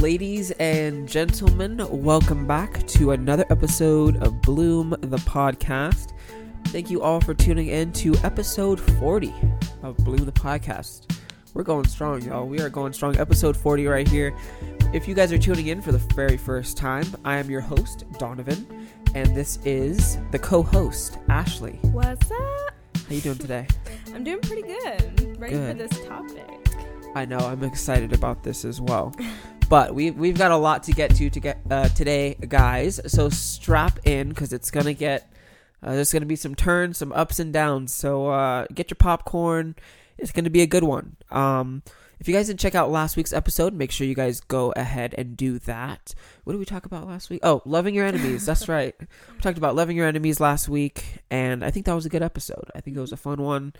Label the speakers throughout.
Speaker 1: Ladies and gentlemen, welcome back to another episode of Bloom the Podcast. Thank you all for tuning in to episode 40 of Bloom the Podcast. We're going strong, y'all. We are going strong. Episode 40 right here. If you guys are tuning in for the very first time, I am your host, Donovan, and this is the co-host, Ashley.
Speaker 2: What's up?
Speaker 1: How you doing today?
Speaker 2: I'm doing pretty good. Ready
Speaker 1: Good.
Speaker 2: for this topic.
Speaker 1: I know I'm excited about this as well. But we we've got a lot to get to to get uh, today, guys. So strap in because it's gonna get uh, there's gonna be some turns, some ups and downs. So uh, get your popcorn. It's gonna be a good one. Um, if you guys didn't check out last week's episode, make sure you guys go ahead and do that. What did we talk about last week? Oh, loving your enemies. That's right. We talked about loving your enemies last week, and I think that was a good episode. I think it was a fun one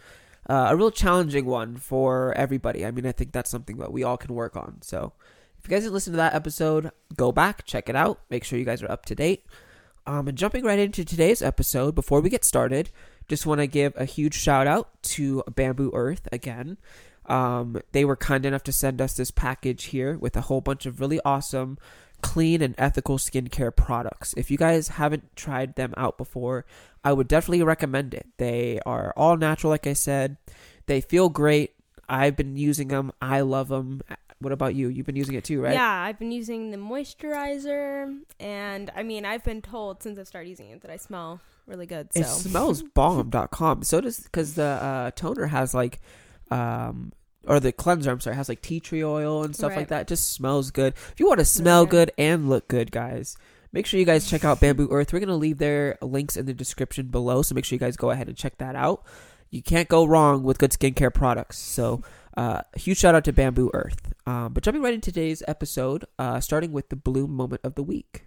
Speaker 1: uh, a real challenging one for everybody. I mean, I think that's something that we all can work on. So, if you guys didn't listen to that episode, go back, check it out. Make sure you guys are up to date. Um, and jumping right into today's episode, before we get started, just want to give a huge shout out to Bamboo Earth again. Um, they were kind enough to send us this package here with a whole bunch of really awesome, clean, and ethical skincare products. If you guys haven't tried them out before, I would definitely recommend it. They are all natural, like I said. They feel great. I've been using them. I love them. What about you? You've been using it too, right?
Speaker 2: Yeah, I've been using the moisturizer, and I mean, I've been told since I've started using it that I smell really good. So
Speaker 1: It smells bomb.com. So does because the uh, toner has like, um, or the cleanser, I'm sorry, has like tea tree oil and stuff like that. It just smells good. If you want to smell
Speaker 2: good.
Speaker 1: good and look good, guys, make sure you guys check out Bamboo Earth. We're gonna leave their links in the description below, so make sure you guys go ahead and check that out. You can't go wrong with good skincare products. So, uh, a huge shout out to Bamboo Earth. Um, but jumping right into today's episode, uh, starting with the bloom moment of the week.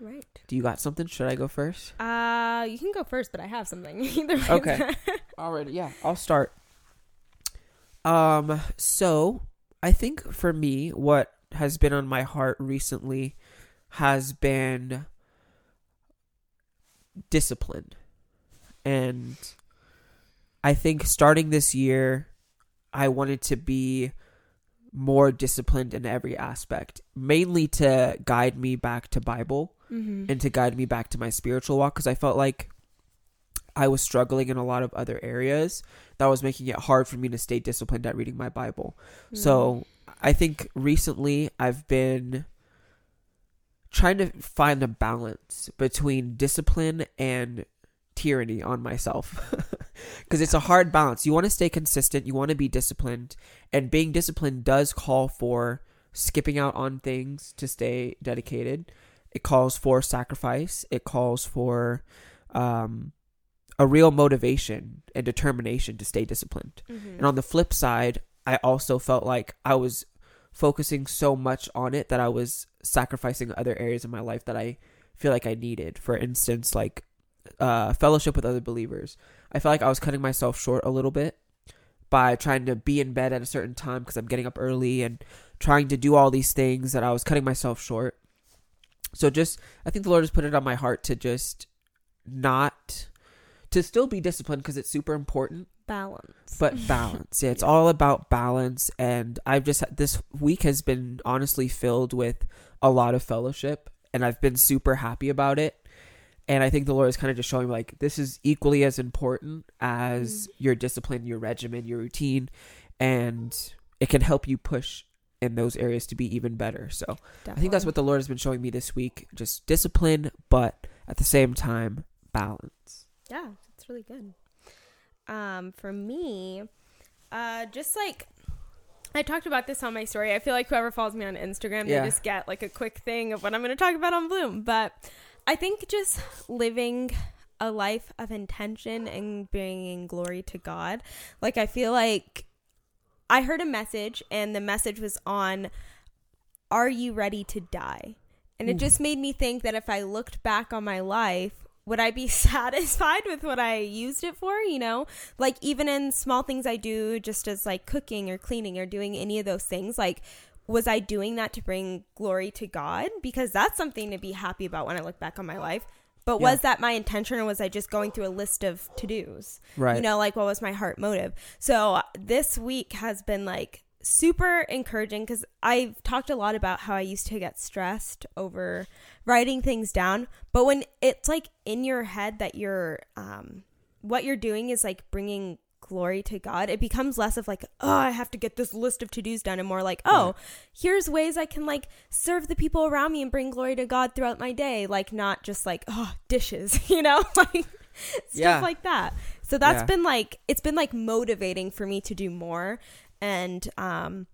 Speaker 2: right.
Speaker 1: Do you got something? Should I go first?
Speaker 2: Uh, you can go first, but I have something. Either way.
Speaker 1: Okay. Alrighty, yeah, I'll start. Um, so I think for me, what has been on my heart recently has been discipline. And I think starting this year, I wanted to be more disciplined in every aspect, mainly to guide me back to Bible
Speaker 2: mm-hmm.
Speaker 1: and to guide me back to my spiritual walk because I felt like I was struggling in a lot of other areas that was making it hard for me to stay disciplined at reading my Bible.
Speaker 2: Mm.
Speaker 1: So I think recently I've been trying to find a balance between discipline and tyranny on myself because it's a hard balance. You want to stay consistent, you want to be disciplined, and being disciplined does call for skipping out on things to stay dedicated. It calls for sacrifice. It calls for um, a real motivation and determination to stay disciplined.
Speaker 2: Mhm.
Speaker 1: And on the flip side, I also felt like I was focusing so much on it that I was sacrificing other areas of my life that I feel like I needed. For instance, like uh, fellowship with other believers. I felt like I was cutting myself short a little bit by trying to be in bed at a certain time because I'm getting up early and trying to do all these things that I was cutting myself short. So just, I think the Lord has put it on my heart to just not, to still be disciplined because it's super important
Speaker 2: balance.
Speaker 1: but balance. Yeah, it's all about balance. And I've just this week has been honestly filled with a lot of fellowship, and I've been super happy about it. And I think the Lord is kind of just showing me like this is equally as important as your discipline, your regimen, your routine, and it can help you push in those areas to be even better. So I think that's what the Lord has been showing me this week: just discipline, but at the same time, balance.
Speaker 2: Yeah, it's really good. Um, for me, uh, just like I talked about this on my story. I feel like whoever follows me on Instagram,
Speaker 1: Yeah.
Speaker 2: they just get like a quick thing of what I'm going to talk about on Bloom. But I think just living a life of intention and bringing glory to God. Like I feel like I heard a message, and the message was on, "Are you ready to die?" And it
Speaker 1: mm.
Speaker 2: just made me think that if I looked back on my life, would I be satisfied with what I used it for? You know, like even in small things I do, just as like cooking or cleaning or doing any of those things, like was I doing that to bring glory to God? Because that's something to be happy about when I look back on my life. But
Speaker 1: Yeah.
Speaker 2: was that my intention or was I just going through a list of to dos?
Speaker 1: Right.
Speaker 2: You know, like what was my heart motive? So this week has been like super encouraging because I've talked a lot about how I used to get stressed over writing things down. But when it's like in your head that you're, um, what you're doing is like bringing glory to God, it becomes less of like, oh, I have to get this list of to dos done, and more like, oh, here's ways I can like serve the people around me and bring glory to God throughout my day. Like, not just like, oh, dishes, you know, like stuff
Speaker 1: Yeah.
Speaker 2: like that. So that's
Speaker 1: Yeah.
Speaker 2: been like, it's been like motivating for me to do more. And, um,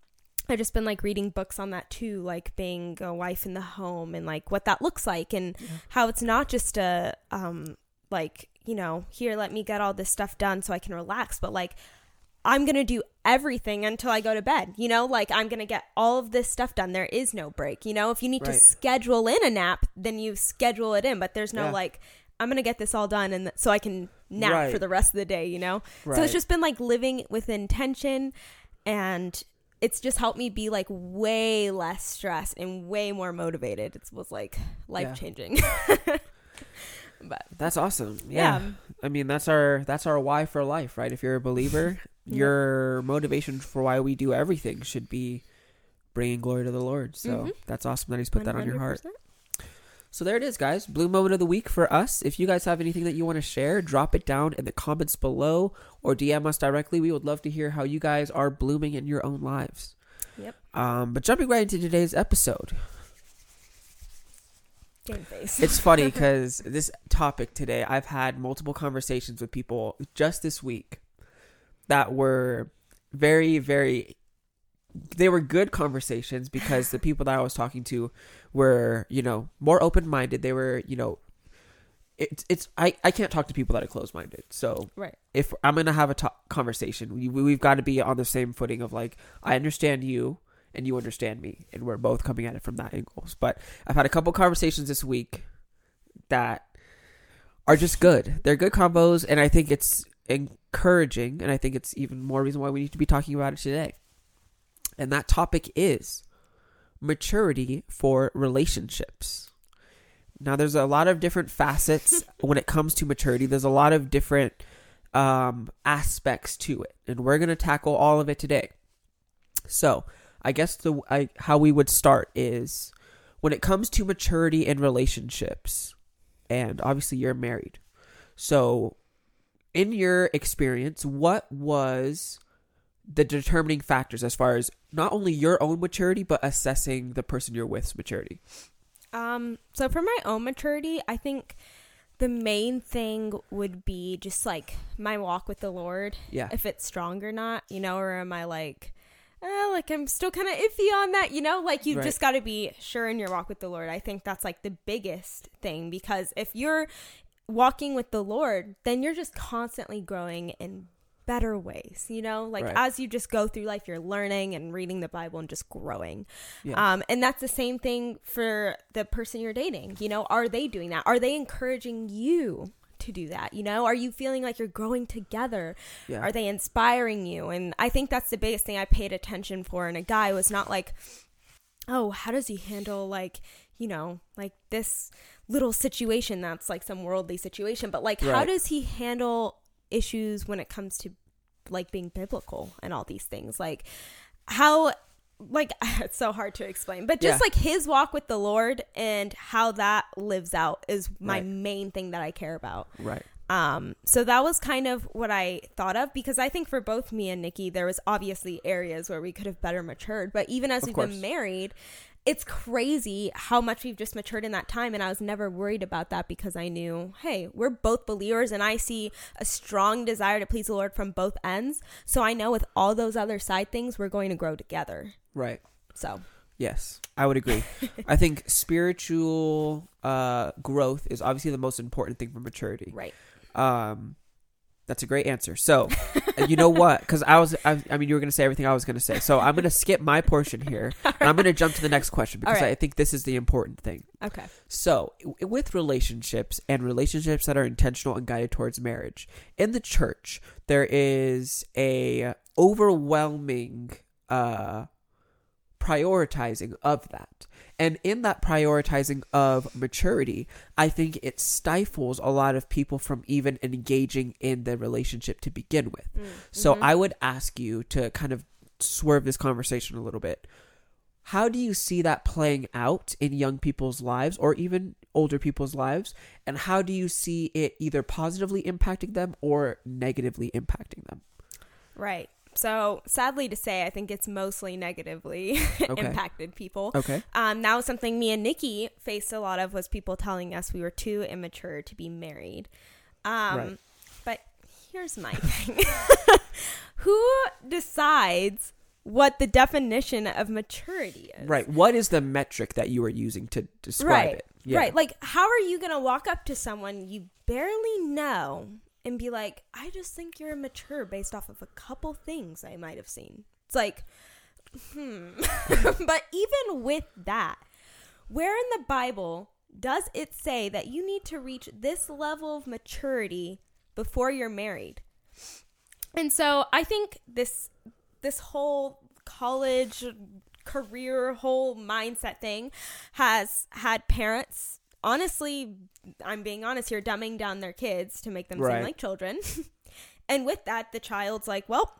Speaker 2: I've just been like reading books on that too, like being a wife in the home and like what that looks like and how it's not just a um like, you know, here let me get all this stuff done so I can relax, but like I'm going to do everything until I go to bed. You know, like I'm going to get all of this stuff done. There is no break, you know? If you need to schedule in a nap, then you schedule it in, but there's no
Speaker 1: Yeah.
Speaker 2: like I'm going to get this all done and th- so I can nap
Speaker 1: Right.
Speaker 2: for the rest of the day, you know? So it's just been like living with intention and it's just helped me be like way less stressed and way more motivated. It was like life changing. but
Speaker 1: That's awesome. Yeah.
Speaker 2: yeah.
Speaker 1: I mean, that's our that's our why for life, right? If you're a believer,
Speaker 2: Yeah.
Speaker 1: your motivation for why we do everything should be bringing glory to the Lord. So
Speaker 2: Mhm.
Speaker 1: that's awesome that He's put that on your heart. So there it is, guys. Bloom moment of the week for us. If you guys have anything that you want to share, drop it down in the comments below or DM us directly. We would love to hear how you guys are blooming in your own lives.
Speaker 2: Yep.
Speaker 1: Um, but jumping right into today's episode,
Speaker 2: Game face.
Speaker 1: it's funny because this topic today, I've had multiple conversations with people just this week that were very, very. They were good conversations because the people that I was talking to were, you know, more open minded. They were, you know, it's it's I I can't talk to people that are closed minded. So
Speaker 2: right.
Speaker 1: if I'm gonna have a to- conversation, we, we've got to be on the same footing of like I understand you and you understand me, and we're both coming at it from that angles. But I've had a couple conversations this week that are just good. They're good combos, and I think it's encouraging, and I think it's even more reason why we need to be talking about it today. And that topic is maturity for relationships. Now, there's a lot of different facets when it comes to maturity. There's a lot of different um, aspects to it, and we're gonna tackle all of it today. So, I guess the I, how we would start is when it comes to maturity in relationships, and obviously you're married. So, in your experience, what was the determining factors as far as not only your own maturity but assessing the person you're with's maturity?
Speaker 2: Um, so for my own maturity, I think the main thing would be just like my walk with the Lord.
Speaker 1: Yeah.
Speaker 2: If it's strong or not, you know, or am I like, eh, like I'm still kind of iffy on that, you know? Like you've
Speaker 1: Right.
Speaker 2: just got to be sure in your walk with the Lord. I think that's like the biggest thing because if you're walking with the Lord, then you're just constantly growing in better ways, you know? Like
Speaker 1: Right.
Speaker 2: as you just go through life, you're learning and reading the Bible and just growing.
Speaker 1: Yeah.
Speaker 2: Um, and that's the same thing for the person you're dating. You know, are they doing that? Are they encouraging you to do that? You know, are you feeling like you're growing together?
Speaker 1: Yeah.
Speaker 2: Are they inspiring you? And I think that's the biggest thing I paid attention for in a guy was not like, oh, how does he handle like, you know, like this little situation that's like some worldly situation, but like how does he handle issues when it comes to like being biblical and all these things? Like how like it's so hard to explain but just
Speaker 1: Yeah.
Speaker 2: like his walk with the lord and how that lives out is my
Speaker 1: Right.
Speaker 2: main thing that i care about
Speaker 1: right.
Speaker 2: um so that was kind of what i thought of because i think for both me and nikki there was obviously areas where we could have better matured but even as
Speaker 1: Of
Speaker 2: we've
Speaker 1: course.
Speaker 2: been married it's crazy how much we've just matured in that time and i was never worried about that because i knew hey we're both believers and i see a strong desire to please the lord from both ends so i know with all those other side things we're going to grow together
Speaker 1: Right.
Speaker 2: so
Speaker 1: Yes, I would agree. I think spiritual uh, growth is obviously the most important thing for maturity.
Speaker 2: right
Speaker 1: Um, that's a great answer. So, you know what? Because I was, I, I mean, you were going to say everything I was going to say. So I'm going to skip my portion here, and I'm going to jump to the next question because
Speaker 2: right.
Speaker 1: I think this is the important thing.
Speaker 2: okay
Speaker 1: So, w- with relationships and relationships that are intentional and guided towards marriage in the church, there is a overwhelming uh, prioritizing of that. And in that prioritizing of maturity, I think it stifles a lot of people from even engaging in the relationship to begin with. Mm. So mm-hmm. I would ask you to kind of swerve this conversation a little bit. How do you see that playing out in young people's lives or even older people's lives? And how do you see it either positively impacting them or negatively impacting them?
Speaker 2: Right. So sadly to say, I think it's mostly negatively
Speaker 1: Okay.
Speaker 2: impacted people.
Speaker 1: Okay.
Speaker 2: Um, that was something me and Nikki faced a lot of was people telling us we were too immature to be married. Um,
Speaker 1: Right.
Speaker 2: But here's my thing: who decides what the definition of maturity is?
Speaker 1: Right. What is the metric that you are using to describe
Speaker 2: right.
Speaker 1: it? Yeah.
Speaker 2: Right. Like, how are you going to walk up to someone you barely know and be like, I just think you're immature based off of a couple things I might have seen? It's like, hmm. but even with that, where in the Bible does it say that you need to reach this level of maturity before you're married? And so I think this this whole college career whole mindset thing has had parents honestly I'm being honest here dumbing down their kids to make them
Speaker 1: Right.
Speaker 2: seem like children. and with that the child's like, "Well,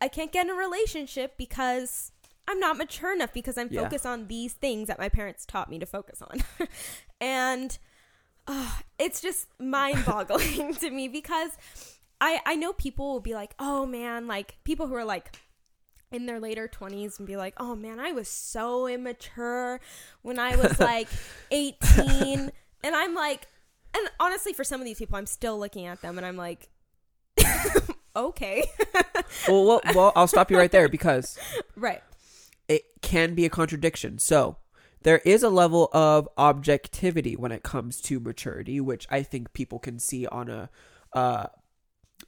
Speaker 2: I can't get in a relationship because I'm not mature enough because I'm
Speaker 1: Yeah.
Speaker 2: focused on these things that my parents taught me to focus on." and uh, it's just mind-boggling to me because I I know people will be like, "Oh man," like people who are like in their later 20s and be like, "Oh man, I was so immature when I was like 18." and I'm like and honestly for some of these people I'm still looking at them and I'm like okay.
Speaker 1: Well, well, well, I'll stop you right there because
Speaker 2: right.
Speaker 1: it can be a contradiction. So there is a level of objectivity when it comes to maturity, which I think people can see on a uh,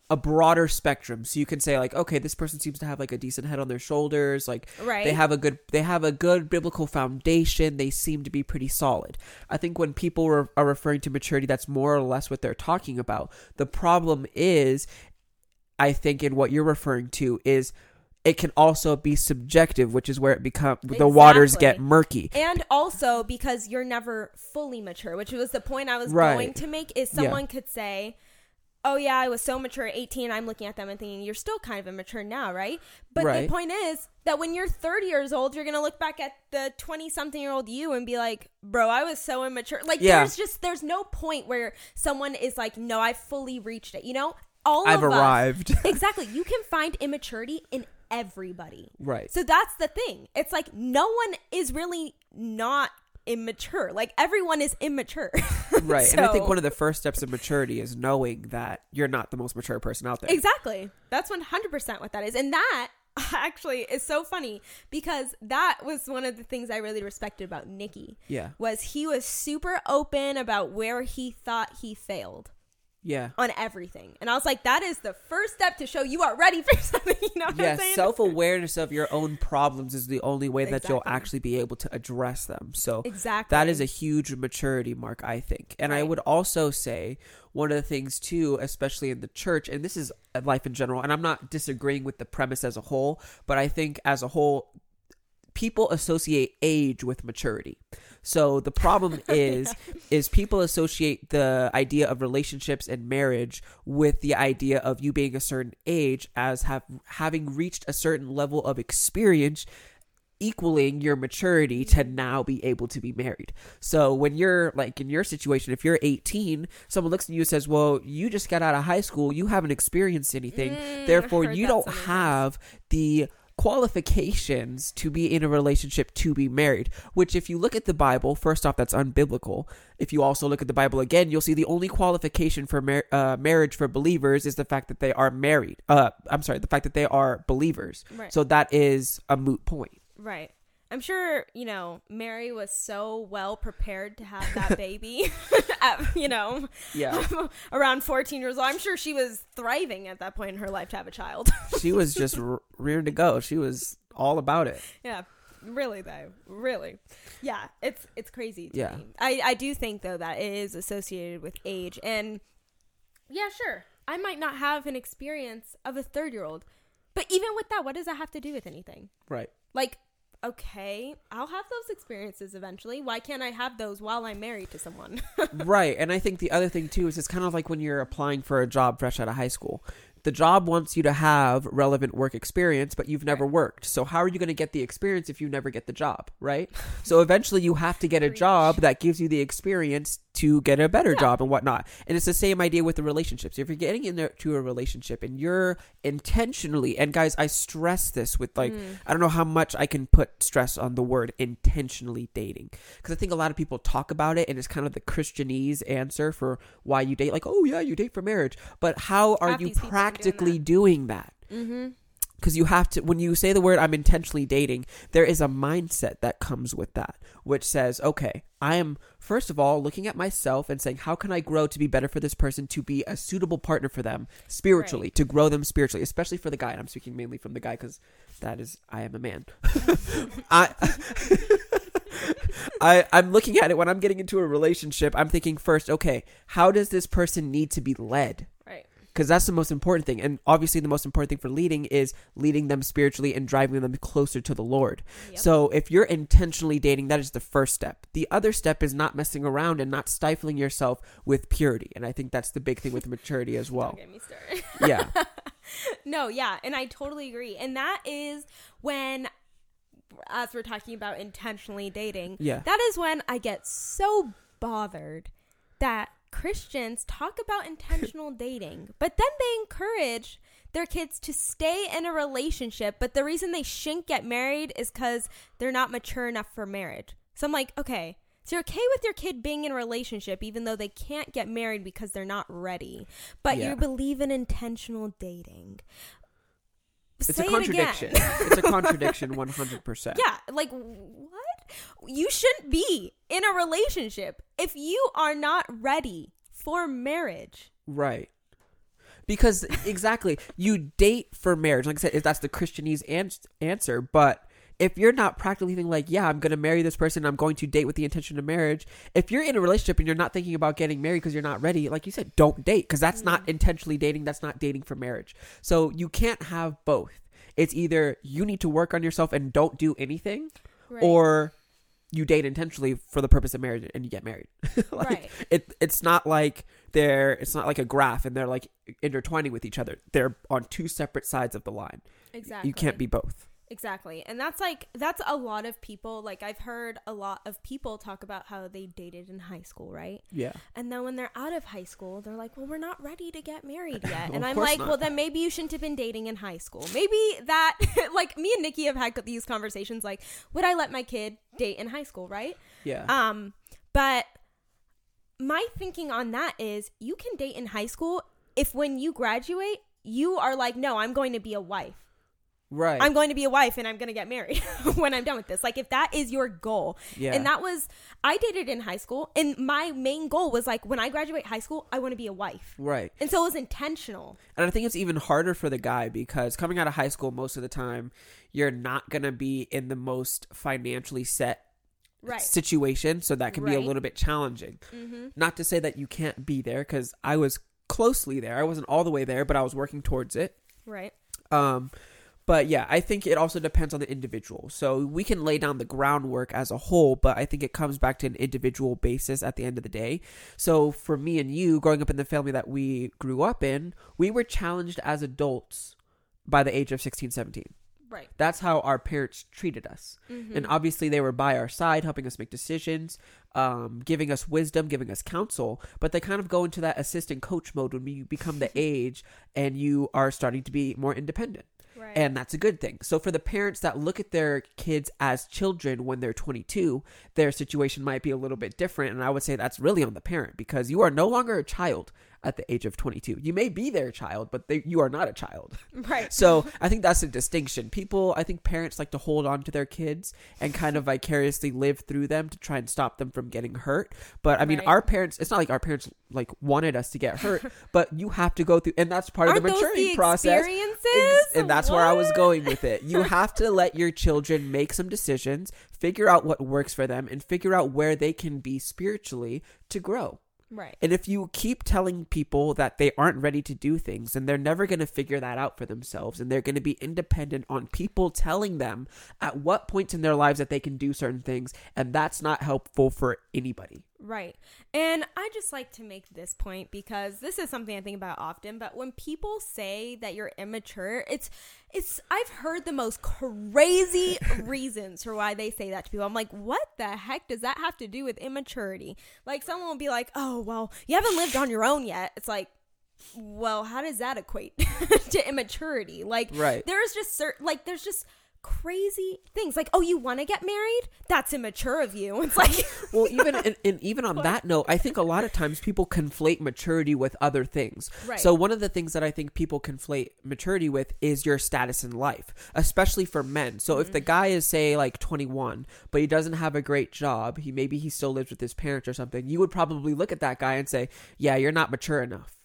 Speaker 1: a broader spectrum. So you can say like, okay, this person seems to have like a decent head on their shoulders, like
Speaker 2: Right.
Speaker 1: they have a good they have a good biblical foundation. They seem to be pretty solid. I think when people re- are referring to maturity, that's more or less what they're talking about. The problem is, I think, in what you're referring to is. It can also be subjective, which is where it become the waters get murky.
Speaker 2: And also because you're never fully mature, which was the point I was
Speaker 1: Right.
Speaker 2: going to make is
Speaker 1: Yeah.
Speaker 2: someone could say, "Oh yeah, I was so mature at 18." I'm looking at them and thinking, "You're still kind of immature now, right?" But
Speaker 1: Right.
Speaker 2: the point is that when you're 30 years old, you're going to look back at the 20-something-year-old you and be like, "Bro, I was so immature." Like
Speaker 1: Yeah.
Speaker 2: there's just there's no point where someone is like, "No, I fully reached it." You know? All.
Speaker 1: I've
Speaker 2: of us-
Speaker 1: arrived.
Speaker 2: exactly. You can find immaturity in everybody.
Speaker 1: right.
Speaker 2: So that's the thing. It's like no one is really not immature. Like everyone is immature.
Speaker 1: Right. and I think one of the first steps of maturity is knowing that you're not the most mature person out there.
Speaker 2: Exactly. That's 100% what that is. And that actually is so funny because that was one of the things I really respected about Nikki
Speaker 1: Yeah.
Speaker 2: was he was super open about where he thought he failed
Speaker 1: Yeah.
Speaker 2: on everything. And I was like that is the first step to show you are ready for something, you know what
Speaker 1: Yeah,
Speaker 2: I'm saying?
Speaker 1: self awareness of your own problems is the only way that you'll actually be able to address them. So
Speaker 2: exactly.
Speaker 1: that is a huge maturity mark, I think. And I would also say one of the things too, especially in the church, and this is life in general, and I'm not disagreeing with the premise as a whole, but I think as a whole, people associate age with maturity. So the problem is is people associate the idea of relationships and marriage with the idea of you being a certain age as have having reached a certain level of experience equaling your maturity to now be able to be married. So when you're like in your situation, if you're 18, someone looks at you and says, "Well, you just got out of high school, you haven't experienced anything,
Speaker 2: Mm,
Speaker 1: therefore you don't have the qualifications to be in a relationship to be married." Which, if you look at the Bible, first off, that's unbiblical. If you also look at the Bible again, you'll see the only qualification for mar- uh, marriage for believers is the fact that they are married. Uh, I'm sorry, the fact that they are believers.
Speaker 2: Right.
Speaker 1: So that is a moot point.
Speaker 2: Right. I'm sure, you know, Mary was so well prepared to have that baby at, you know,
Speaker 1: Yeah.
Speaker 2: around 14 years old. I'm sure she was thriving at that point in her life to have a child.
Speaker 1: she was just r- rearing to go. She was all about it.
Speaker 2: yeah. Really though. Really. Yeah, it's it's crazy to
Speaker 1: Yeah.
Speaker 2: me. I I do think though that it is associated with age and yeah, sure. I might not have an experience of a 3rd-year-old. But even with that, what does that have to do with anything?
Speaker 1: Right.
Speaker 2: Like, okay, I'll have those experiences eventually. Why can't I have those while I'm married to someone?
Speaker 1: right. And I think the other thing too is it's kind of like when you're applying for a job fresh out of high school. The job wants you to have relevant work experience, but you've never worked. So how are you going to get the experience if you never get the job, right? So eventually you have to get a job that gives you the experience to get a better
Speaker 2: Yeah.
Speaker 1: job and whatnot. And it's the same idea with the relationships. If you're getting into a relationship and you're intentionally, and guys, I stress this with like,
Speaker 2: Mm.
Speaker 1: I don't know how much I can put stress on the word intentionally dating. Because I think a lot of people talk about it and it's kind of the Christianese answer for why you date. Like, oh yeah, you date for marriage. But how are
Speaker 2: Half
Speaker 1: you
Speaker 2: these are doing
Speaker 1: practically doing that?
Speaker 2: Mm-hmm.
Speaker 1: because you have to when you say the word i'm intentionally dating there is a mindset that comes with that which says okay i am first of all looking at myself and saying how can i grow to be better for this person to be a suitable partner for them spiritually to grow them spiritually especially for the guy and i'm speaking mainly from the guy because that is i am a man i I, I'm looking at it when I'm getting into a relationship. I'm thinking first, okay, how does this person need to be led? Because that's the most important thing and obviously the most important thing for leading is leading them spiritually and driving them closer to the lord
Speaker 2: Yep.
Speaker 1: so if you're intentionally dating that is the first step the other step is not messing around and not stifling yourself with purity and i think that's the big thing with maturity as well
Speaker 2: Don't get me started.
Speaker 1: yeah
Speaker 2: no, yeah, and I totally agree. And that is when as we're talking about intentionally dating,
Speaker 1: yeah
Speaker 2: that is when I get so bothered that Christians talk about intentional dating, but then they encourage their kids to stay in a relationship, but the reason they shouldn't get married is cuz they're not mature enough for marriage. So I'm like, okay, so you're okay with your kid being in a relationship even though they can't get married because they're not ready, but
Speaker 1: Yeah.
Speaker 2: you believe in intentional dating.
Speaker 1: it's
Speaker 2: Say
Speaker 1: a
Speaker 2: it
Speaker 1: contradiction
Speaker 2: again.
Speaker 1: it's a contradiction 100%
Speaker 2: Yeah, like what? You shouldn't be in a relationship if you are not ready for marriage.
Speaker 1: Right. Because exactly, you date for marriage. Like I said, if that's the Christianese ans- answer. But if you're not practically thinking like, yeah, I'm going to marry this person, I'm going to date with the intention of marriage. If you're in a relationship and you're not thinking about getting married because you're not ready, like you said, don't date because that's not mm. intentionally dating. That's not dating for marriage. So you can't have both. It's either you need to work on yourself and don't do anything, or you date intentionally for the purpose of marriage and you get married. like,
Speaker 2: right.
Speaker 1: it it's not like they're it's not like a graph and they're like intertwining with each other. They're on two separate sides of the line.
Speaker 2: Exactly.
Speaker 1: You can't be both.
Speaker 2: Exactly. And that's like that's a lot of people like I've heard a lot of people talk about how they dated in high school, right?
Speaker 1: Yeah.
Speaker 2: And then when they're out of high school, they're like, "Well, we're not ready to get married yet."
Speaker 1: Of
Speaker 2: and I'm like,
Speaker 1: not.
Speaker 2: "Well, then maybe you shouldn't have been dating in high school. Maybe that like me and Nikki have had these conversations like, would I let my kid date in high school, right?
Speaker 1: Yeah.
Speaker 2: Um, but my thinking on that is you can date in high school if when you graduate, you are like, no, I'm going to be a wife.
Speaker 1: Right.
Speaker 2: I'm going to be a wife and I'm going to get married when I'm done with this. Like, if that is your goal.
Speaker 1: yeah.
Speaker 2: And that was, I dated in high school, and my main goal was like, when I graduate high school, I want to be a wife.
Speaker 1: right.
Speaker 2: And so it was intentional.
Speaker 1: And I think it's even harder for the guy because coming out of high school most of the time, you're not going to be in the most financially set
Speaker 2: Right.
Speaker 1: situation, so that can be a little bit challenging.
Speaker 2: Mm-hmm.
Speaker 1: Not to say that you can't be there cuz I was closely there. I wasn't all the way there, but I was working towards it.
Speaker 2: Right.
Speaker 1: Um, but yeah, I think it also depends on the individual. So we can lay down the groundwork as a whole, but I think it comes back to an individual basis at the end of the day. So for me and you, growing up in the family that we grew up in, we were challenged as adults by the age of 16, 17.
Speaker 2: Right.
Speaker 1: That's how our parents treated us.
Speaker 2: Mm-hmm.
Speaker 1: And obviously, they were by our side, helping us make decisions, um, giving us wisdom, giving us counsel. But they kind of go into that assistant coach mode when you become the age and you are starting to be more independent.
Speaker 2: Right.
Speaker 1: And that's a good thing. So, for the parents that look at their kids as children when they're 22, their situation might be a little bit different. And I would say that's really on the parent because you are no longer a child at the age of 22. You may be their child, but they, you are not a child.
Speaker 2: right.
Speaker 1: So I think that's a distinction. People, I think parents like to hold on to their kids and kind of vicariously live through them to try and stop them from getting hurt. But I mean,
Speaker 2: Right.
Speaker 1: our parents, it's not like our parents like wanted us to get hurt, but you have to go through, and that's part
Speaker 2: Aren't
Speaker 1: of the maturing
Speaker 2: the
Speaker 1: process. Ex- and that's where I was going with it. You have to let your children make some decisions, figure out what works for them, and figure out where they can be spiritually to grow.
Speaker 2: Right.
Speaker 1: And if you keep telling people that they aren't ready to do things, then they're never going to figure that out for themselves. And they're going to be independent on people telling them at what points in their lives that they can do certain things. And that's not helpful for anybody.
Speaker 2: Right. And I just like to make this point because this is something I think about often, but when people say that you're immature, it's it's I've heard the most crazy reasons for why they say that to people. I'm like, "What the heck does that have to do with immaturity?" Like someone will be like, "Oh, well, you haven't lived on your own yet." It's like, "Well, how does that equate to immaturity?" Like
Speaker 1: Right.
Speaker 2: there's just certain like there's just crazy things like oh you want to get married that's immature of you it's like
Speaker 1: Well, even and, and even on that note, I think a lot of times people conflate maturity with other things.
Speaker 2: Right.
Speaker 1: So one of the things that I think people conflate maturity with is your status in life, especially for men. So if the
Speaker 2: Mm-hmm.
Speaker 1: guy is say like 21, but he doesn't have a great job, he maybe he still lives with his parents or something, you would probably look at that guy and say, "Yeah, you're not mature enough."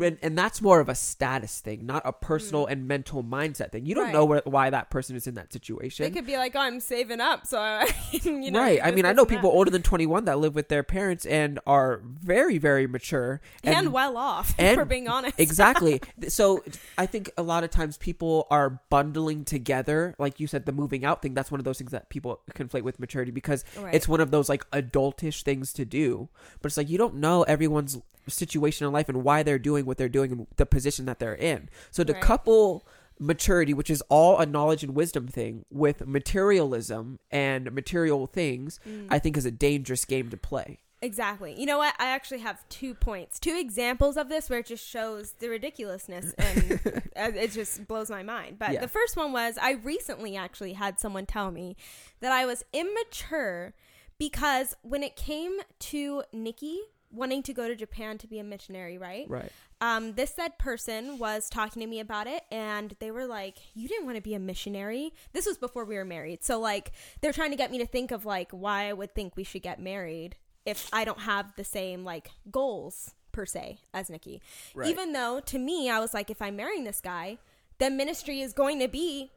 Speaker 1: And, and that's more of a status thing, not a personal mm. and mental mindset thing. You don't
Speaker 2: Right.
Speaker 1: know where, why that person is in that situation.
Speaker 2: they could be like oh i'm saving up so I, you know
Speaker 1: right. I mean, I know people
Speaker 2: that.
Speaker 1: older than 21 that live with their parents and are very, very mature.
Speaker 2: and, well off
Speaker 1: and-
Speaker 2: for being honest
Speaker 1: exactly. So I think a lot of times people are bundling together, like you said, the moving out thing. That's one of those things that people conflate with maturity because
Speaker 2: Right.
Speaker 1: it's one of those like adultish things to do. But it's like you don't know everyone's situation in life and why they're doing what they're doing and the position that they're in. So to
Speaker 2: Right.
Speaker 1: couple maturity, which is all a knowledge and wisdom thing, with materialism and material things,
Speaker 2: Mm.
Speaker 1: I think is a dangerous game to play.
Speaker 2: Exactly. You know what? I actually have two points, two examples of this where it just shows the ridiculousness and uh, it just blows my mind. But
Speaker 1: Yeah.
Speaker 2: the first one was I recently actually had someone tell me that I was immature because when it came to Nikki wanting to go to Japan to be a missionary, right?
Speaker 1: Right.
Speaker 2: um, this said person was talking to me about it and they were like you didn't want to be a missionary this was before we were married so like they're trying to get me to think of like why i would think we should get married if i don't have the same like goals per se as nikki
Speaker 1: Right.
Speaker 2: even though to me i was like if i'm marrying this guy then ministry is going to be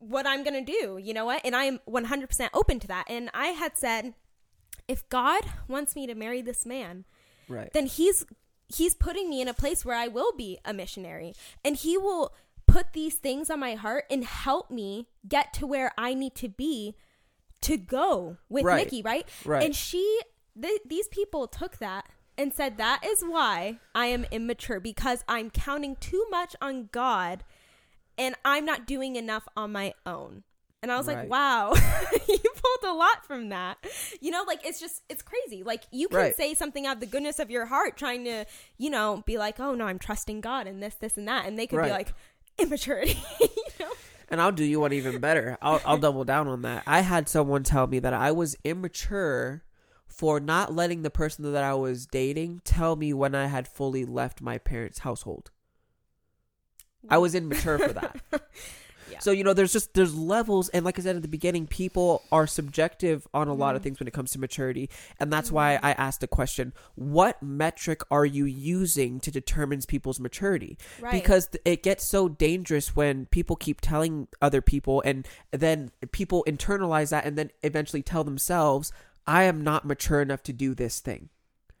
Speaker 2: what i'm going to do you know what and i'm 100% open to that and i had said if god wants me to marry this man
Speaker 1: Right.
Speaker 2: then he's he's putting me in a place where I will be a missionary and he will put these things on my heart and help me get to where I need to be to go with
Speaker 1: Right.
Speaker 2: Nikki, right?
Speaker 1: Right.
Speaker 2: And she th- these people took that and said that is why I am immature because I'm counting too much on God and I'm not doing enough on my own. And I was
Speaker 1: Right.
Speaker 2: like, wow, you pulled a lot from that. You know, like it's just, it's crazy. Like you can
Speaker 1: Right.
Speaker 2: say something out of the goodness of your heart, trying to, you know, be like, oh no, I'm trusting God and this, this, and that. And they could
Speaker 1: Right.
Speaker 2: be like, immaturity, you know?
Speaker 1: And I'll do you one even better. I'll, I'll double down on that. I had someone tell me that I was immature for not letting the person that I was dating tell me when I had fully left my parents' household. I was immature for that.
Speaker 2: Yeah.
Speaker 1: So you know, there's just there's levels, and like I said at the beginning, people are subjective on a lot
Speaker 2: Mm.
Speaker 1: of things when it comes to maturity, and that's why I asked the question: What metric are you using to determine people's maturity?
Speaker 2: Right.
Speaker 1: Because it gets so dangerous when people keep telling other people, and then people internalize that, and then eventually tell themselves, "I am not mature enough to do this thing."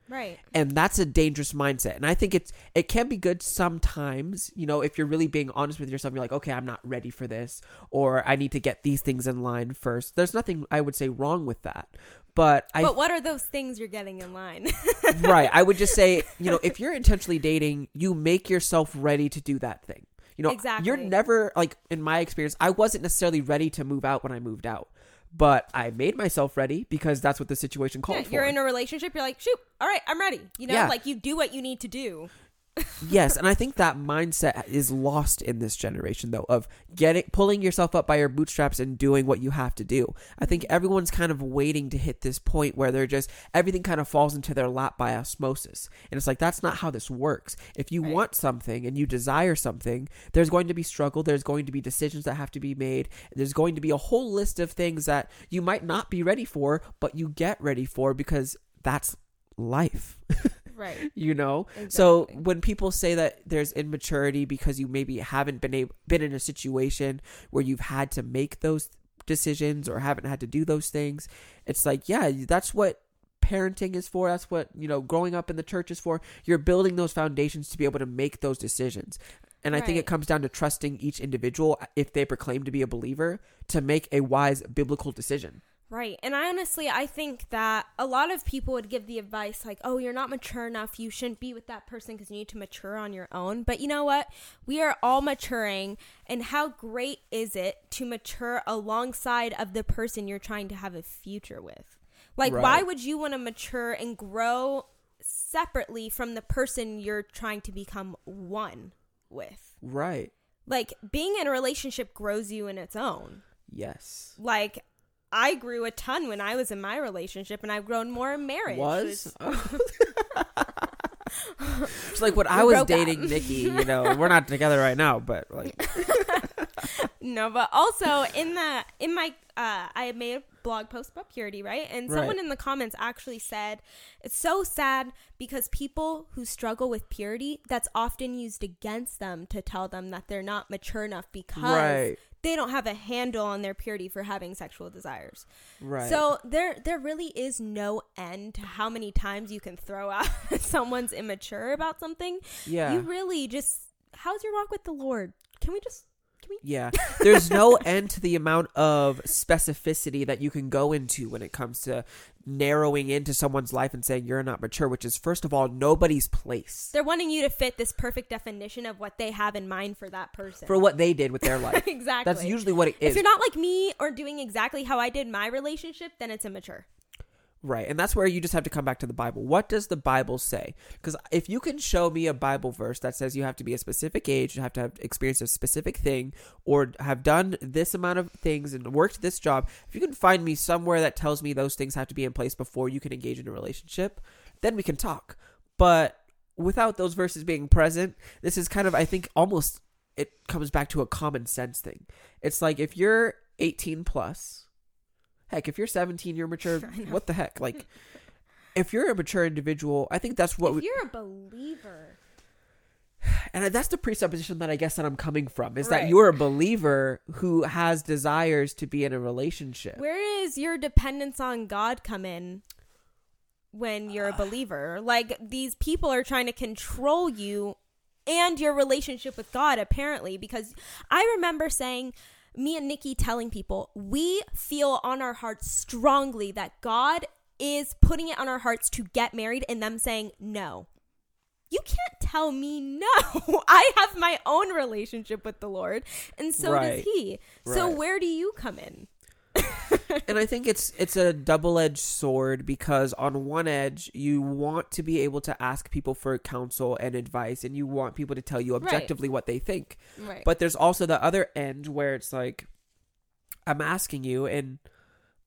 Speaker 2: Right.
Speaker 1: and that's a dangerous mindset and i think it's it can be good sometimes you know if you're really being honest with yourself you're like okay i'm not ready for this or i need to get these things in line first there's nothing i would say wrong with that but i
Speaker 2: but what are those things you're getting in line?
Speaker 1: right i would just say you know if you're intentionally dating you make yourself ready to do that thing you know
Speaker 2: exactly.
Speaker 1: you're never like in my experience i wasn't necessarily ready to move out when i moved out but i made myself ready because that's what the situation called
Speaker 2: Yeah,
Speaker 1: for
Speaker 2: you're in a relationship, you're like, shoot, all right, I'm ready. You know,
Speaker 1: Yeah.
Speaker 2: like you do what you need to do.
Speaker 1: Yes, and I think that mindset is lost in this generation though of getting pulling yourself up by your bootstraps and doing what you have to do. I think mm-hmm. everyone's kind of waiting to hit this point where they're just everything kind of falls into their lap by osmosis. And it's like that's not how this works. If you
Speaker 2: Right.
Speaker 1: want something and you desire something, there's going to be struggle, there's going to be decisions that have to be made. There's going to be a whole list of things that you might not be ready for, but you get ready for because that's life
Speaker 2: Right.
Speaker 1: you know? So when people say that there's immaturity because you maybe haven't been able been in a situation where you've had to make those decisions or haven't had to do those things it's like yeah that's what parenting is for. That's what you know growing up in the church is for. You're building those foundations to be able to make those decisions. And i think it comes down to trusting each individual uh, if they proclaim to be a believer to make a wise biblical decision
Speaker 2: Right. And I honestly I think that a lot of people would give the advice like, "Oh, you're not mature enough. You shouldn't be with that person because you need to mature on your own." But you know what? We are all maturing, and how great is it to mature alongside of the person you're trying to have a future with? Like why would you want to mature and grow separately from the person you're trying to become one with?
Speaker 1: Right.
Speaker 2: Like being in a relationship grows you in its own
Speaker 1: Yes.
Speaker 2: like I grew a ton when I was in my relationship, and I've grown more in marriage.
Speaker 1: Was? it's like when I was
Speaker 2: broke up.
Speaker 1: dating Nikki, you know, we're not together right now, but like
Speaker 2: no, but also in the in my uh, I made blog post about purity, right? And someone in the comments actually said it's so sad because people who struggle with purity, that's often used against them to tell them that they're not mature enough because
Speaker 1: Right.
Speaker 2: they don't have a handle on their purity for having sexual desires.
Speaker 1: right.
Speaker 2: So there there really is no end to how many times you can throw out someone's immature about something.
Speaker 1: yeah.
Speaker 2: You really just how's your walk with the Lord? Can we just
Speaker 1: Yeah. There's no end to the amount of specificity that you can go into when it comes to narrowing into someone's life and saying you're not mature, which is first of all nobody's place
Speaker 2: they're wanting you to fit this perfect definition of what they have in mind for that person.
Speaker 1: for what they did with their life.
Speaker 2: exactly.
Speaker 1: That's usually what it is.
Speaker 2: if you're not like me or doing exactly how I did my relationship, then it's immature.
Speaker 1: Right. And that's where you just have to come back to the Bible. What does the Bible say? Because if you can show me a Bible verse that says you have to be a specific age, you have to have experienced a specific thing, or have done this amount of things and worked this job, if you can find me somewhere that tells me those things have to be in place before you can engage in a relationship, then we can talk. But without those verses being present, this is kind of, I think, almost it comes back to a common sense thing. It's like if you're 18 plus, heck, if you're 17, you're mature. What the heck? Like, if you're a mature individual, I think that's what
Speaker 2: if
Speaker 1: we,
Speaker 2: you're a believer,
Speaker 1: and that's the presupposition that I guess that I'm coming from is that you're a believer who has desires to be in a relationship.
Speaker 2: where is your dependence on God come in when you're a believer? Like these people are trying to control you and your relationship with God apparently because I remember saying me and Nikki telling people we feel on our hearts strongly that God is putting it on our hearts to get married and them saying no. You can't tell me no. I have my own relationship with the Lord and so
Speaker 1: Right.
Speaker 2: does he. So
Speaker 1: Right.
Speaker 2: where do you come in?
Speaker 1: And I think it's it's a double edged sword because on one edge you want to be able to ask people for counsel and advice, and you want people to tell you objectively what they think.
Speaker 2: Right.
Speaker 1: But there's also the other end where it's like, I'm asking you, and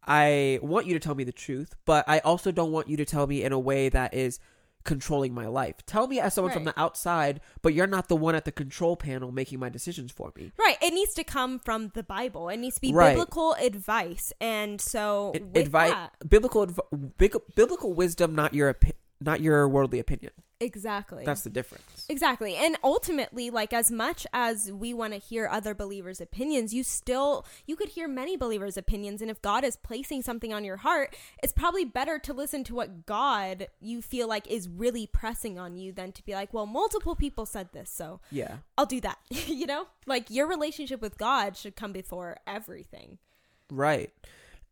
Speaker 1: I want you to tell me the truth, but I also don't want you to tell me in a way that is controlling my life. Tell me as someone from the outside, but you're not the one at the control panel making my decisions for me.
Speaker 2: Right. It needs to come from the Bible. It needs to be
Speaker 1: Right.
Speaker 2: biblical advice. And so
Speaker 1: It-
Speaker 2: with
Speaker 1: advi-
Speaker 2: that,
Speaker 1: biblical adv- biblical wisdom, not your opi- not your worldly opinion.
Speaker 2: exactly.
Speaker 1: That's the difference.
Speaker 2: Exactly. And ultimately, like as much as we want to hear other believers' opinions, you still you could hear many believers' opinions and if God is placing something on your heart, it's probably better to listen to what God you feel like is really pressing on you than to be like, well, multiple people said this, so
Speaker 1: Yeah.
Speaker 2: I'll do that. you know? Like your relationship with God should come before everything.
Speaker 1: Right.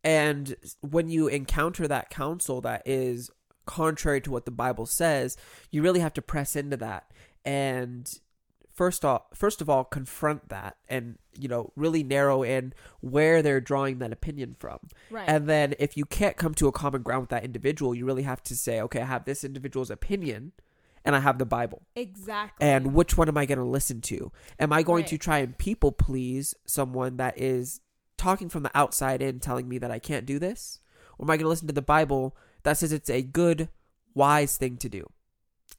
Speaker 1: And when you encounter that counsel that is contrary to what the Bible says, you really have to press into that and first off first of all confront that and you know really narrow in where they're drawing that opinion from.
Speaker 2: Right.
Speaker 1: And then if you can't come to a common ground with that individual, you really have to say, okay, I have this individual's opinion and I have the Bible.
Speaker 2: exactly.
Speaker 1: And which one am I going to listen to? Am I going
Speaker 2: Right.
Speaker 1: to try and people please someone that is talking from the outside in telling me that I can't do this? Or am I going to listen to the Bible that says it's a good, wise thing to do?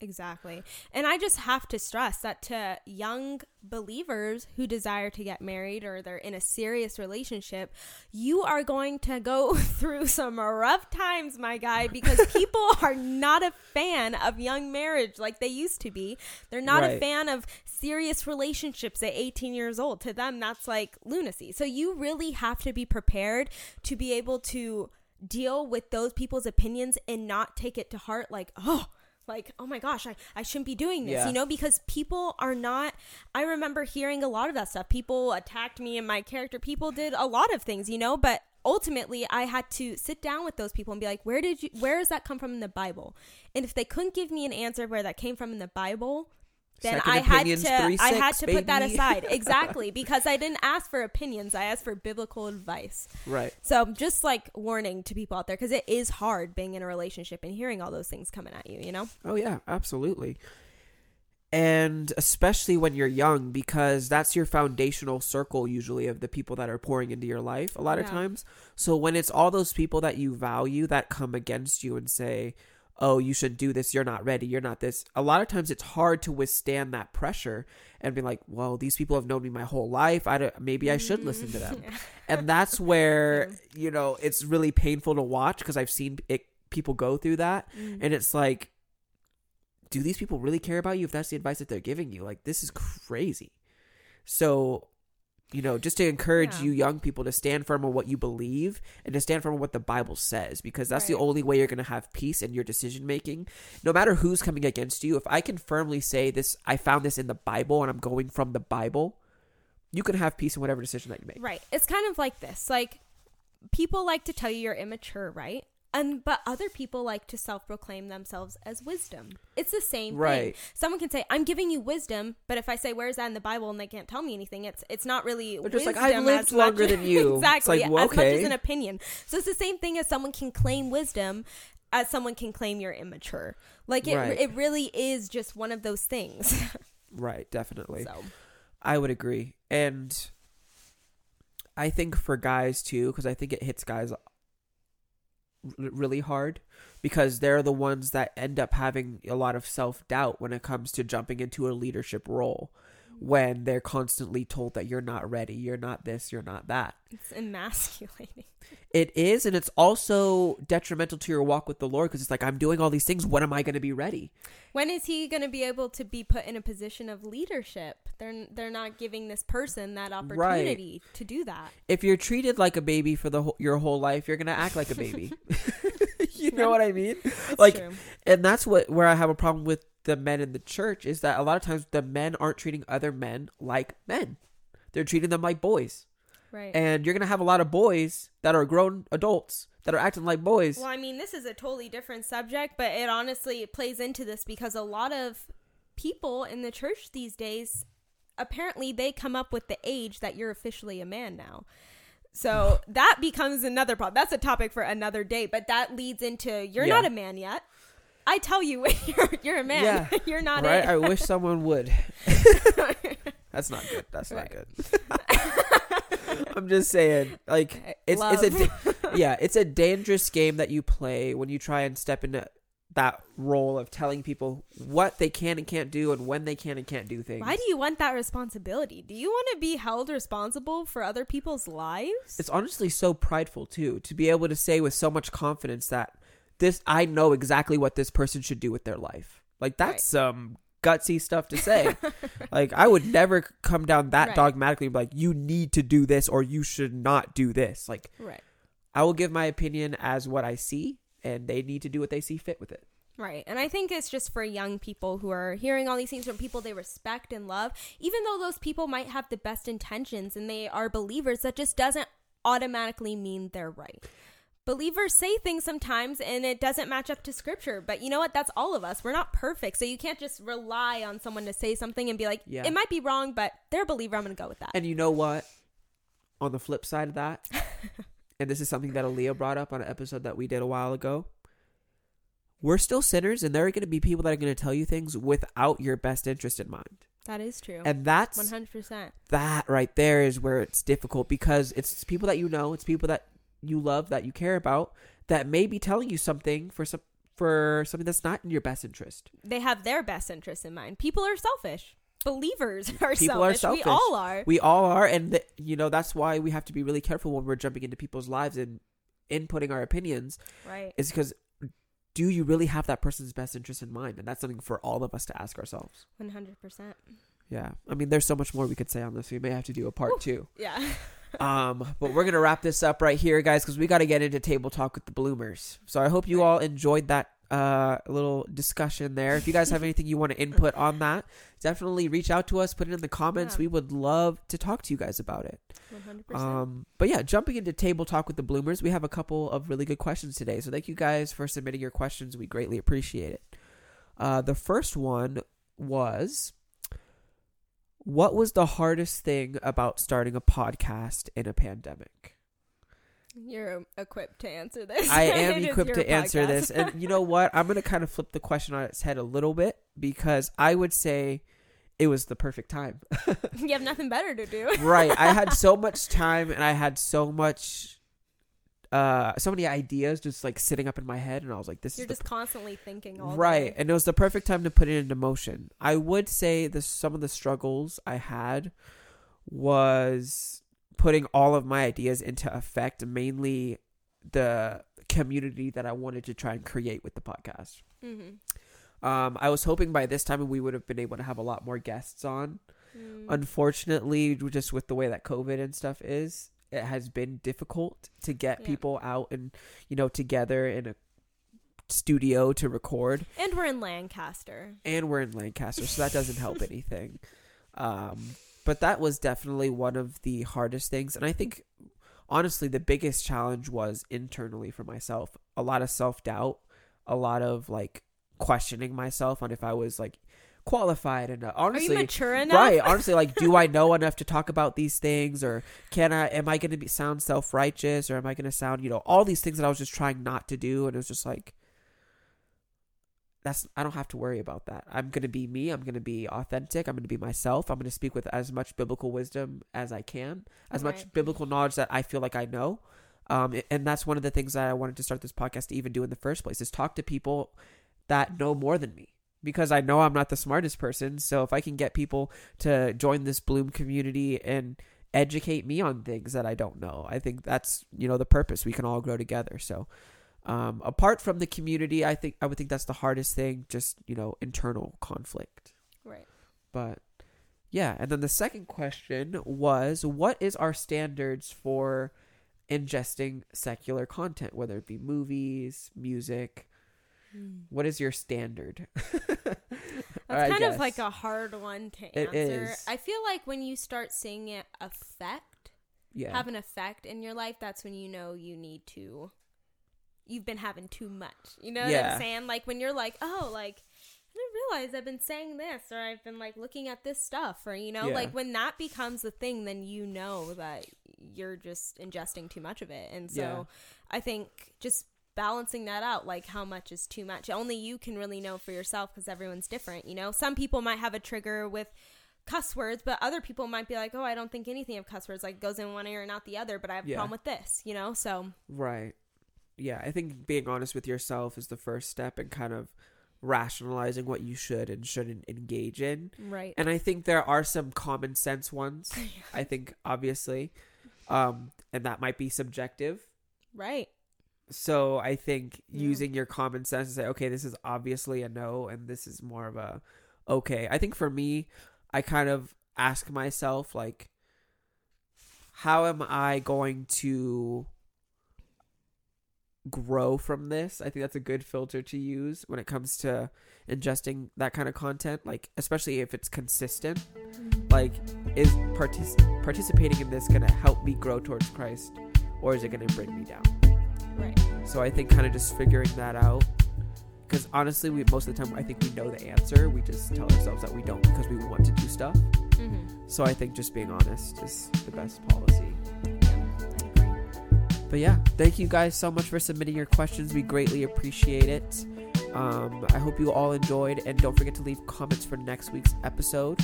Speaker 2: Exactly. And I just have to stress that to young believers who desire to get married or they're in a serious relationship, you are going to go through some rough times, my guy, because people are not a fan of young marriage like they used to be. They're not a fan of serious relationships at 18 years old. To them, that's like lunacy. So you really have to be prepared to be able to deal with those people's opinions and not take it to heart like, oh, like, oh my gosh, I, I shouldn't be doing this,
Speaker 1: Yeah.
Speaker 2: you know, because people are not. I remember hearing a lot of that stuff. People attacked me and my character. People did a lot of things, you know, but ultimately I had to sit down with those people and be like, where did you where does that come from in the Bible? And if they couldn't give me an answer where that came from in the Bible, then
Speaker 1: Second
Speaker 2: I had to
Speaker 1: three,
Speaker 2: I had
Speaker 1: six,
Speaker 2: to put that aside. Exactly, because I didn't ask for opinions. I asked for biblical advice.
Speaker 1: Right.
Speaker 2: So just like warning to people out there because it is hard being in a relationship and hearing all those things coming at you, you know?
Speaker 1: Oh yeah, absolutely. And especially when you're young because that's your foundational circle usually of the people that are pouring into your life a lot of times. So when it's all those people that you value that come against you and say, "Oh, you should do this. You're not ready. You're not this." A lot of times it's hard to withstand that pressure and be like, "Well, these people have known me my whole life. I don't, maybe I should listen to them." and that's where you know it's really painful to watch because I've seen it people go through that,
Speaker 2: Mm.
Speaker 1: and it's like, do these people really care about you if that's the advice that they're giving you? Like this is crazy. So, you know, just to encourage
Speaker 2: Yeah.
Speaker 1: you young people to stand firm on what you believe and to stand firm on what the Bible says because that's the only way you're going to have peace in your decision making. No matter who's coming against you, if I can firmly say this I found this in the Bible and I'm going from the Bible, you can have peace in whatever decision that you make.
Speaker 2: Right. It's kind of like this. Like people like to tell you you're immature, right? And but other people like to self-proclaim themselves as wisdom. It's the same
Speaker 1: Right.
Speaker 2: thing. Someone can say, "I'm giving you wisdom," but if I say, "Where's that in the Bible?" and they can't tell me anything, it's it's not really
Speaker 1: They're just like, "I've lived longer
Speaker 2: much-
Speaker 1: than you." It's
Speaker 2: exactly,
Speaker 1: like, well,
Speaker 2: as much as an opinion. So it's the same thing as someone can claim wisdom as someone can claim you're immature. Like it,
Speaker 1: Right.
Speaker 2: it really is just one of those things.
Speaker 1: Right, definitely.
Speaker 2: so
Speaker 1: I would agree. And I think for guys too, because I think it hits guys really hard because they're the ones that end up having a lot of self doubt when it comes to jumping into a leadership role when they're constantly told that you're not ready, you're not this, you're not that.
Speaker 2: it's emasculating.
Speaker 1: It is, and it's also detrimental to your walk with the Lord because it's like, I'm doing all these things. When am I going to be ready?
Speaker 2: When is he going to be able to be put in a position of leadership? They're they're not giving this person that opportunity to do that.
Speaker 1: if you're treated like a baby for the whole, your whole life, you're gonna act like a baby. you know what I mean?
Speaker 2: It's
Speaker 1: like,
Speaker 2: true.
Speaker 1: and that's what where I have a problem with the men in the church is that a lot of times the men aren't treating other men like men. They're treating them like boys,
Speaker 2: Right.
Speaker 1: and you're gonna have a lot of boys that are grown adults that are acting like boys.
Speaker 2: well, I mean, this is a totally different subject, but it honestly it plays into this because a lot of people in the church these days apparently they come up with the age that you're officially a man now. So that becomes another problem. That's a topic for another day, but that leads into you're
Speaker 1: Yeah.
Speaker 2: not a man yet. I tell you, when you're you're a man.
Speaker 1: Yeah.
Speaker 2: you're not
Speaker 1: right?
Speaker 2: it.
Speaker 1: I wish someone would. That's not good. That's not good. I'm just saying, like it's it's a yeah, it's a dangerous game that you play when you try and step into that role of telling people what they can and can't do and when they can and can't do things.
Speaker 2: Why do you want that responsibility? Do you want to be held responsible for other people's lives?
Speaker 1: it's honestly so prideful too to be able to say with so much confidence that this I know exactly what this person should do with their life. Like that's some gutsy stuff to say. like I would never come down that
Speaker 2: Right.
Speaker 1: dogmatically and be like you need to do this or you should not do this. Like
Speaker 2: right.
Speaker 1: I will give my opinion as what I see and they need to do what they see fit with it.
Speaker 2: Right. And I think it's just for young people who are hearing all these things from people they respect and love, even though those people might have the best intentions and they are believers, that just doesn't automatically mean they're right. Believers say things sometimes and it doesn't match up to scripture, but you know what? That's all of us. We're not perfect. So you can't just rely on someone to say something and be like,
Speaker 1: Yeah.
Speaker 2: it might be wrong, but they're a believer. I'm going to go with that.
Speaker 1: And you know what? On the flip side of that, and this is something that Aaliyah brought up on an episode that we did a while ago. We're still sinners, and there are going to be people that are going to tell you things without your best interest in mind.
Speaker 2: that is true.
Speaker 1: And that's
Speaker 2: 100%.
Speaker 1: that right there is where it's difficult because it's people that you know, it's people that you love, that you care about, that may be telling you something for some for something that's not in your best interest.
Speaker 2: They have their best interests in mind. People are selfish. Believers are
Speaker 1: People are
Speaker 2: selfish.
Speaker 1: selfish.
Speaker 2: We all are.
Speaker 1: We all are, and th- you know that's why we have to be really careful when we're jumping into people's lives and inputting our opinions.
Speaker 2: Right.
Speaker 1: Is because do you really have that person's best interest in mind? And that's something for all of us to ask ourselves.
Speaker 2: 100%.
Speaker 1: Yeah, I mean, there's so much more we could say on this. We may have to do a part
Speaker 2: Woo.
Speaker 1: two.
Speaker 2: Yeah.
Speaker 1: Um, but we're gonna wrap this up right here, guys, because we got to get into table talk with the bloomers. So I hope you all enjoyed that uh, a little discussion there. If you guys have anything you want to input on that, definitely reach out to us. Put it in the comments.
Speaker 2: Yeah.
Speaker 1: We would love to talk to you guys about it.
Speaker 2: 100%.
Speaker 1: Um, but yeah, jumping into table talk with the bloomers, we have a couple of really good questions today. So thank you guys for submitting your questions. We greatly appreciate it. Uh, the first one was, what was the hardest thing about starting a podcast in a pandemic?
Speaker 2: You're equipped to answer this.
Speaker 1: I am equipped to answer this, and you know what? I'm gonna kind of flip the question on its head a little bit because I would say it was the perfect time.
Speaker 2: you have nothing better to do.
Speaker 1: right i had so much time and i had so much uh so many ideas just like sitting up in my head and i was like this
Speaker 2: You're just constantly thinking all
Speaker 1: right and it was the perfect time to put it into motion i would say the some of the struggles i had was putting all of my ideas into effect mainly the community that i wanted to try and create with the podcast
Speaker 2: Mm-hmm.
Speaker 1: um i was hoping by this time we would have been able to have a lot more guests on
Speaker 2: Mm.
Speaker 1: unfortunately just with the way that covid and stuff is it has been difficult to get
Speaker 2: Yeah.
Speaker 1: people out and you know together in a studio to record
Speaker 2: And we're in Lancaster.
Speaker 1: and we're in lancaster so that doesn't help anything um but that was definitely one of the hardest things and i think honestly the biggest challenge was internally for myself a lot of self-doubt a lot of like questioning myself on if i was like qualified and uh,
Speaker 2: Are
Speaker 1: honestly
Speaker 2: you mature enough?
Speaker 1: right honestly like do i know enough to talk about these things or can i am i going to be sound self-righteous or am i going to sound you know all these things that i was just trying not to do and it was just like that's i don't have to worry about that i'm going to be me i'm going to be authentic i'm going to be myself i'm going to speak with as much biblical wisdom as i can as much biblical knowledge that i feel like i know um, and that's one of the things that i wanted to start this podcast to even do in the first place is talk to people that know more than me because I know I'm not the smartest person. So if I can get people to join this Bloom community and educate me on things that I don't know, I think that's you know the purpose. We can all grow together. So um, apart from the community, I think I would think that's the hardest thing. Just you know internal conflict.
Speaker 2: Right.
Speaker 1: But yeah, and then the second question was, what is our standards for ingesting secular content, whether it be movies, music? What is your standard?
Speaker 2: That's kind of like a hard one to answer.
Speaker 1: is.
Speaker 2: I feel like when you start seeing it affect,
Speaker 1: yeah.
Speaker 2: have an effect in your life, that's when you know you need to. You've been having too much. You know what I'm saying? Like when you're like, oh, like I didn't realize I've been saying this, or I've been like looking at this stuff, or you know,
Speaker 1: Yeah.
Speaker 2: like when that becomes a thing, then you know that you're just ingesting too much of it. And so
Speaker 1: Yeah.
Speaker 2: I think just balancing that out like how much is too much only you can really know for yourself because everyone's different you know some people might have a trigger with cuss words but other people might be like oh i don't think anything of cuss words like goes in one ear and out the other but i have a problem with this you know so
Speaker 1: Right. Yeah, I think being honest with yourself is the first step and kind of rationalizing what you should and shouldn't engage in.
Speaker 2: right
Speaker 1: And I think there are some common sense ones. I think obviously um and that might be subjective.
Speaker 2: right
Speaker 1: So I think
Speaker 2: Yeah.
Speaker 1: using your common sense to say okay, this is obviously a no and this is more of a okay. I think for me, I kind of ask myself like how am I going to grow from this? I think that's a good filter to use when it comes to ingesting that kind of content, like especially if it's consistent. Like is partic- participating in this going to help me grow towards Christ or is it going to bring me down?
Speaker 2: right
Speaker 1: So I think kind of just figuring that out. Because honestly, we most of the time I think we know the answer. We just tell ourselves that we don't because we want to do stuff.
Speaker 2: mm-hmm.
Speaker 1: So I think just being honest is the best policy. But yeah, thank you guys so much for submitting your questions. We greatly appreciate it. Um, I hope you all enjoyed, and don't forget to leave comments for next week's episode.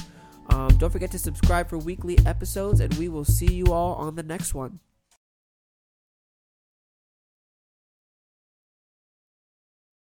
Speaker 1: Um, don't forget to subscribe for weekly episodes, and we will see you all on the next one.